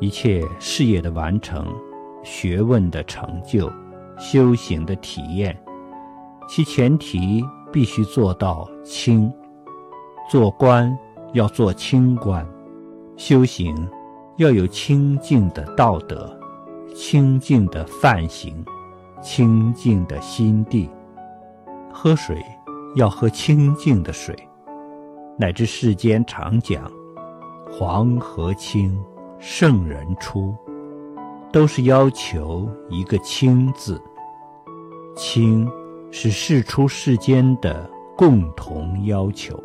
一切事业的完成、学问的成就、修行的体验，其前提必须做到清。做官要做清官，修行要有清净的道德、清净的梵行、清净的心地。喝水要喝清净的水，乃至世间常讲“黄河清”。圣人出，都是要求一个“清”字。清，是事出世间的共同要求。